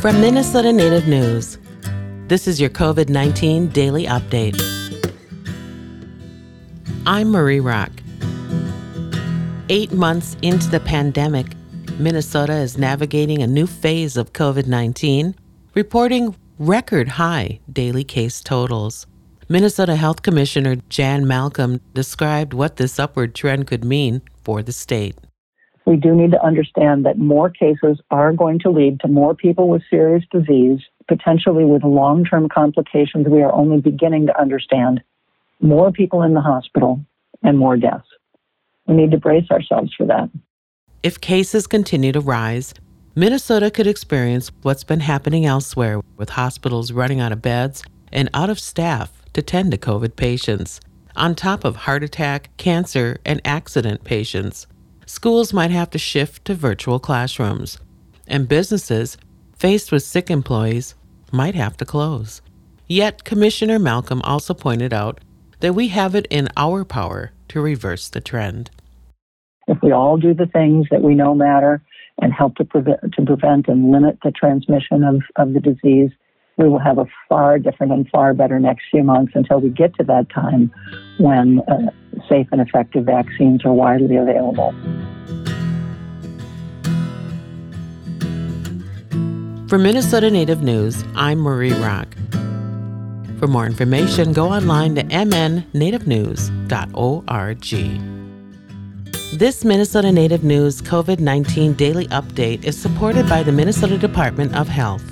From Minnesota Native News, this is your COVID 19 daily update. I'm Marie Rock. Eight months into the pandemic, Minnesota is navigating a new phase of COVID 19, reporting record high daily case totals. Minnesota Health Commissioner Jan Malcolm described what this upward trend could mean for the state we do need to understand that more cases are going to lead to more people with serious disease, potentially with long term complications we are only beginning to understand, more people in the hospital, and more deaths. We need to brace ourselves for that. If cases continue to rise, Minnesota could experience what's been happening elsewhere with hospitals running out of beds and out of staff to tend to COVID patients, on top of heart attack, cancer, and accident patients schools might have to shift to virtual classrooms, and businesses, faced with sick employees, might have to close. Yet, Commissioner Malcolm also pointed out that we have it in our power to reverse the trend. If we all do the things that we know matter and help to, prevent, to prevent and limit the transmission of, of the disease, we will have a far different and far better next few months until we get to that time when uh, safe and effective vaccines are widely available. For Minnesota Native News, I'm Marie Rock. For more information, go online to mnnativenews.org. This Minnesota Native News COVID 19 daily update is supported by the Minnesota Department of Health.